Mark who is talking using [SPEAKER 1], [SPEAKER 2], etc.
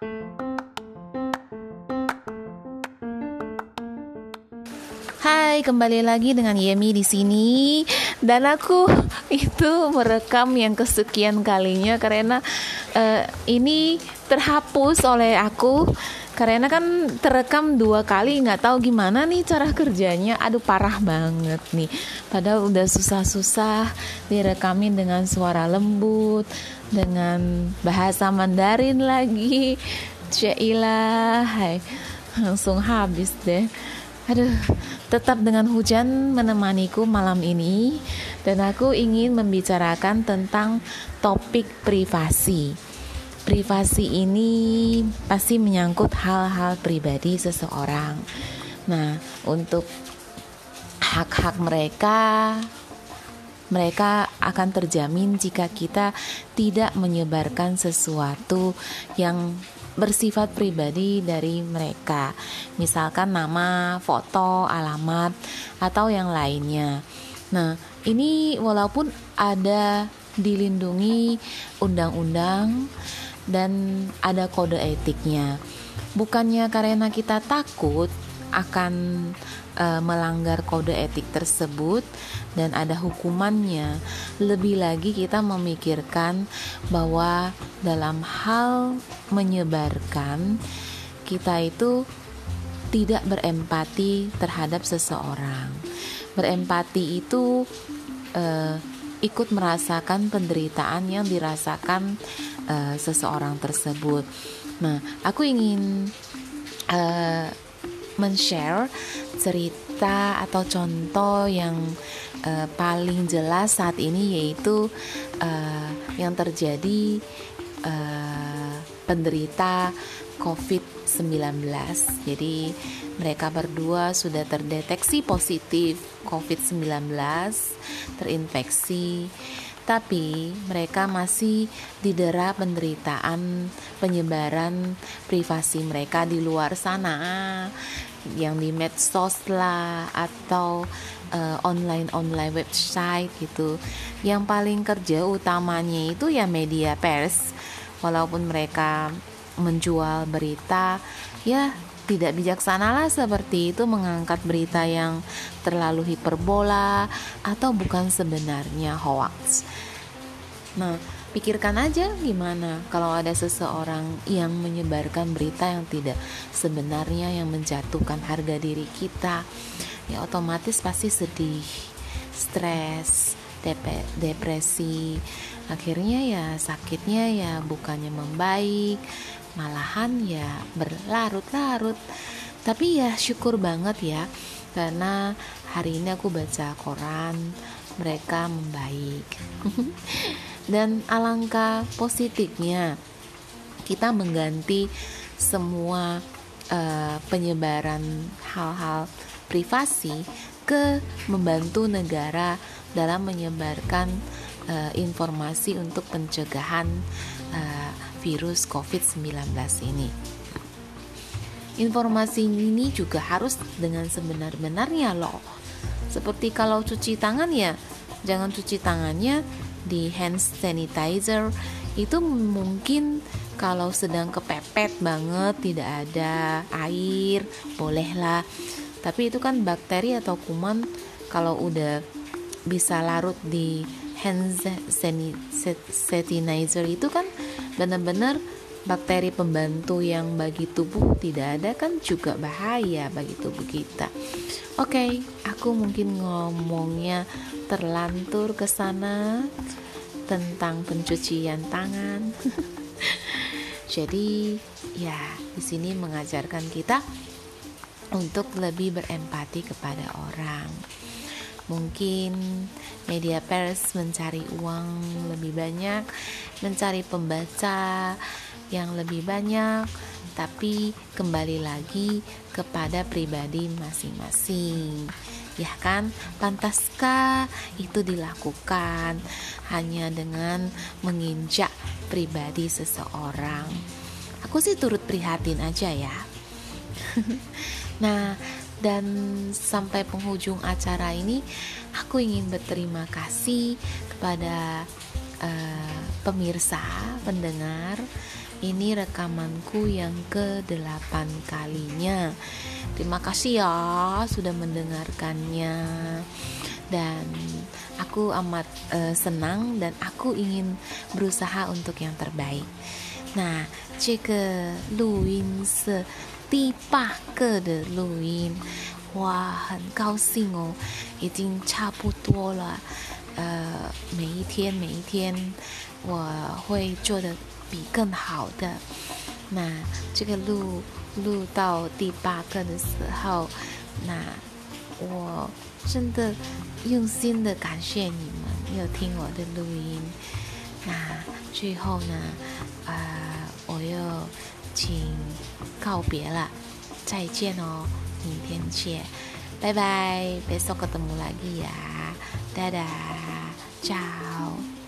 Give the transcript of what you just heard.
[SPEAKER 1] Thank you. Hai, kembali lagi dengan Yemi di sini. Dan aku itu merekam yang kesekian kalinya karena uh, ini terhapus oleh aku. Karena kan terekam dua kali nggak tahu gimana nih cara kerjanya. Aduh parah banget nih. Padahal udah susah-susah direkamin dengan suara lembut dengan bahasa Mandarin lagi. Cailah hai. Langsung habis deh aduh tetap dengan hujan menemaniku malam ini dan aku ingin membicarakan tentang topik privasi privasi ini pasti menyangkut hal-hal pribadi seseorang. Nah, untuk hak-hak mereka mereka akan terjamin jika kita tidak menyebarkan sesuatu yang bersifat pribadi dari mereka, misalkan nama, foto, alamat, atau yang lainnya. Nah, ini walaupun ada dilindungi undang-undang dan ada kode etiknya. Bukannya karena kita takut akan e, melanggar kode etik tersebut dan ada hukumannya. Lebih lagi kita memikirkan bahwa dalam hal menyebarkan kita itu tidak berempati terhadap seseorang. Berempati itu e, ikut merasakan penderitaan yang dirasakan uh, seseorang tersebut. Nah, aku ingin uh, men-share cerita atau contoh yang uh, paling jelas saat ini yaitu uh, yang terjadi uh, penderita COVID-19. Jadi mereka berdua sudah terdeteksi positif COVID-19, terinfeksi tapi mereka masih didera penderitaan penyebaran privasi mereka di luar sana yang di medsos lah atau uh, online online website gitu yang paling kerja utamanya itu ya media pers walaupun mereka menjual berita ya tidak bijaksana lah seperti itu mengangkat berita yang terlalu hiperbola atau bukan sebenarnya hoax. Nah, pikirkan aja gimana kalau ada seseorang yang menyebarkan berita yang tidak sebenarnya yang menjatuhkan harga diri kita. Ya otomatis pasti sedih, stres, depresi. Akhirnya ya sakitnya ya bukannya membaik, malahan ya berlarut-larut tapi ya syukur banget ya karena hari ini aku baca koran mereka membaik dan alangkah positifnya kita mengganti semua uh, penyebaran hal-hal privasi ke membantu negara dalam menyebarkan uh, informasi untuk pencegahan uh, virus COVID-19 ini. Informasi ini juga harus dengan sebenar-benarnya loh. Seperti kalau cuci tangan ya, jangan cuci tangannya di hand sanitizer. Itu mungkin kalau sedang kepepet banget tidak ada air, bolehlah. Tapi itu kan bakteri atau kuman kalau udah bisa larut di hand sanitizer itu kan benar-benar bakteri pembantu yang bagi tubuh tidak ada kan juga bahaya bagi tubuh kita. Oke, okay, aku mungkin ngomongnya terlantur ke sana tentang pencucian tangan. Jadi, ya, di sini mengajarkan kita untuk lebih berempati kepada orang mungkin media pers mencari uang lebih banyak, mencari pembaca yang lebih banyak, tapi kembali lagi kepada pribadi masing-masing. Ya kan, pantaskah itu dilakukan hanya dengan menginjak pribadi seseorang? Aku sih turut prihatin aja ya. nah, dan sampai penghujung acara ini aku ingin berterima kasih kepada uh, pemirsa, pendengar, ini rekamanku yang ke-8 kalinya. Terima kasih ya sudah mendengarkannya. Dan aku amat uh, senang dan aku ingin berusaha untuk yang terbaik. Nah, 这个录音是第八个的录音，哇，很高兴哦，已经差不多了。 呃，每一天，每一天，我会做的。比更好的，那这个录录到第八个的时候，那我真的用心的感谢你们又听我的录音。那最后呢，呃，我又请告别了，再见哦，明天见，拜拜，besok ketemu lagi ya，dadah，ciao。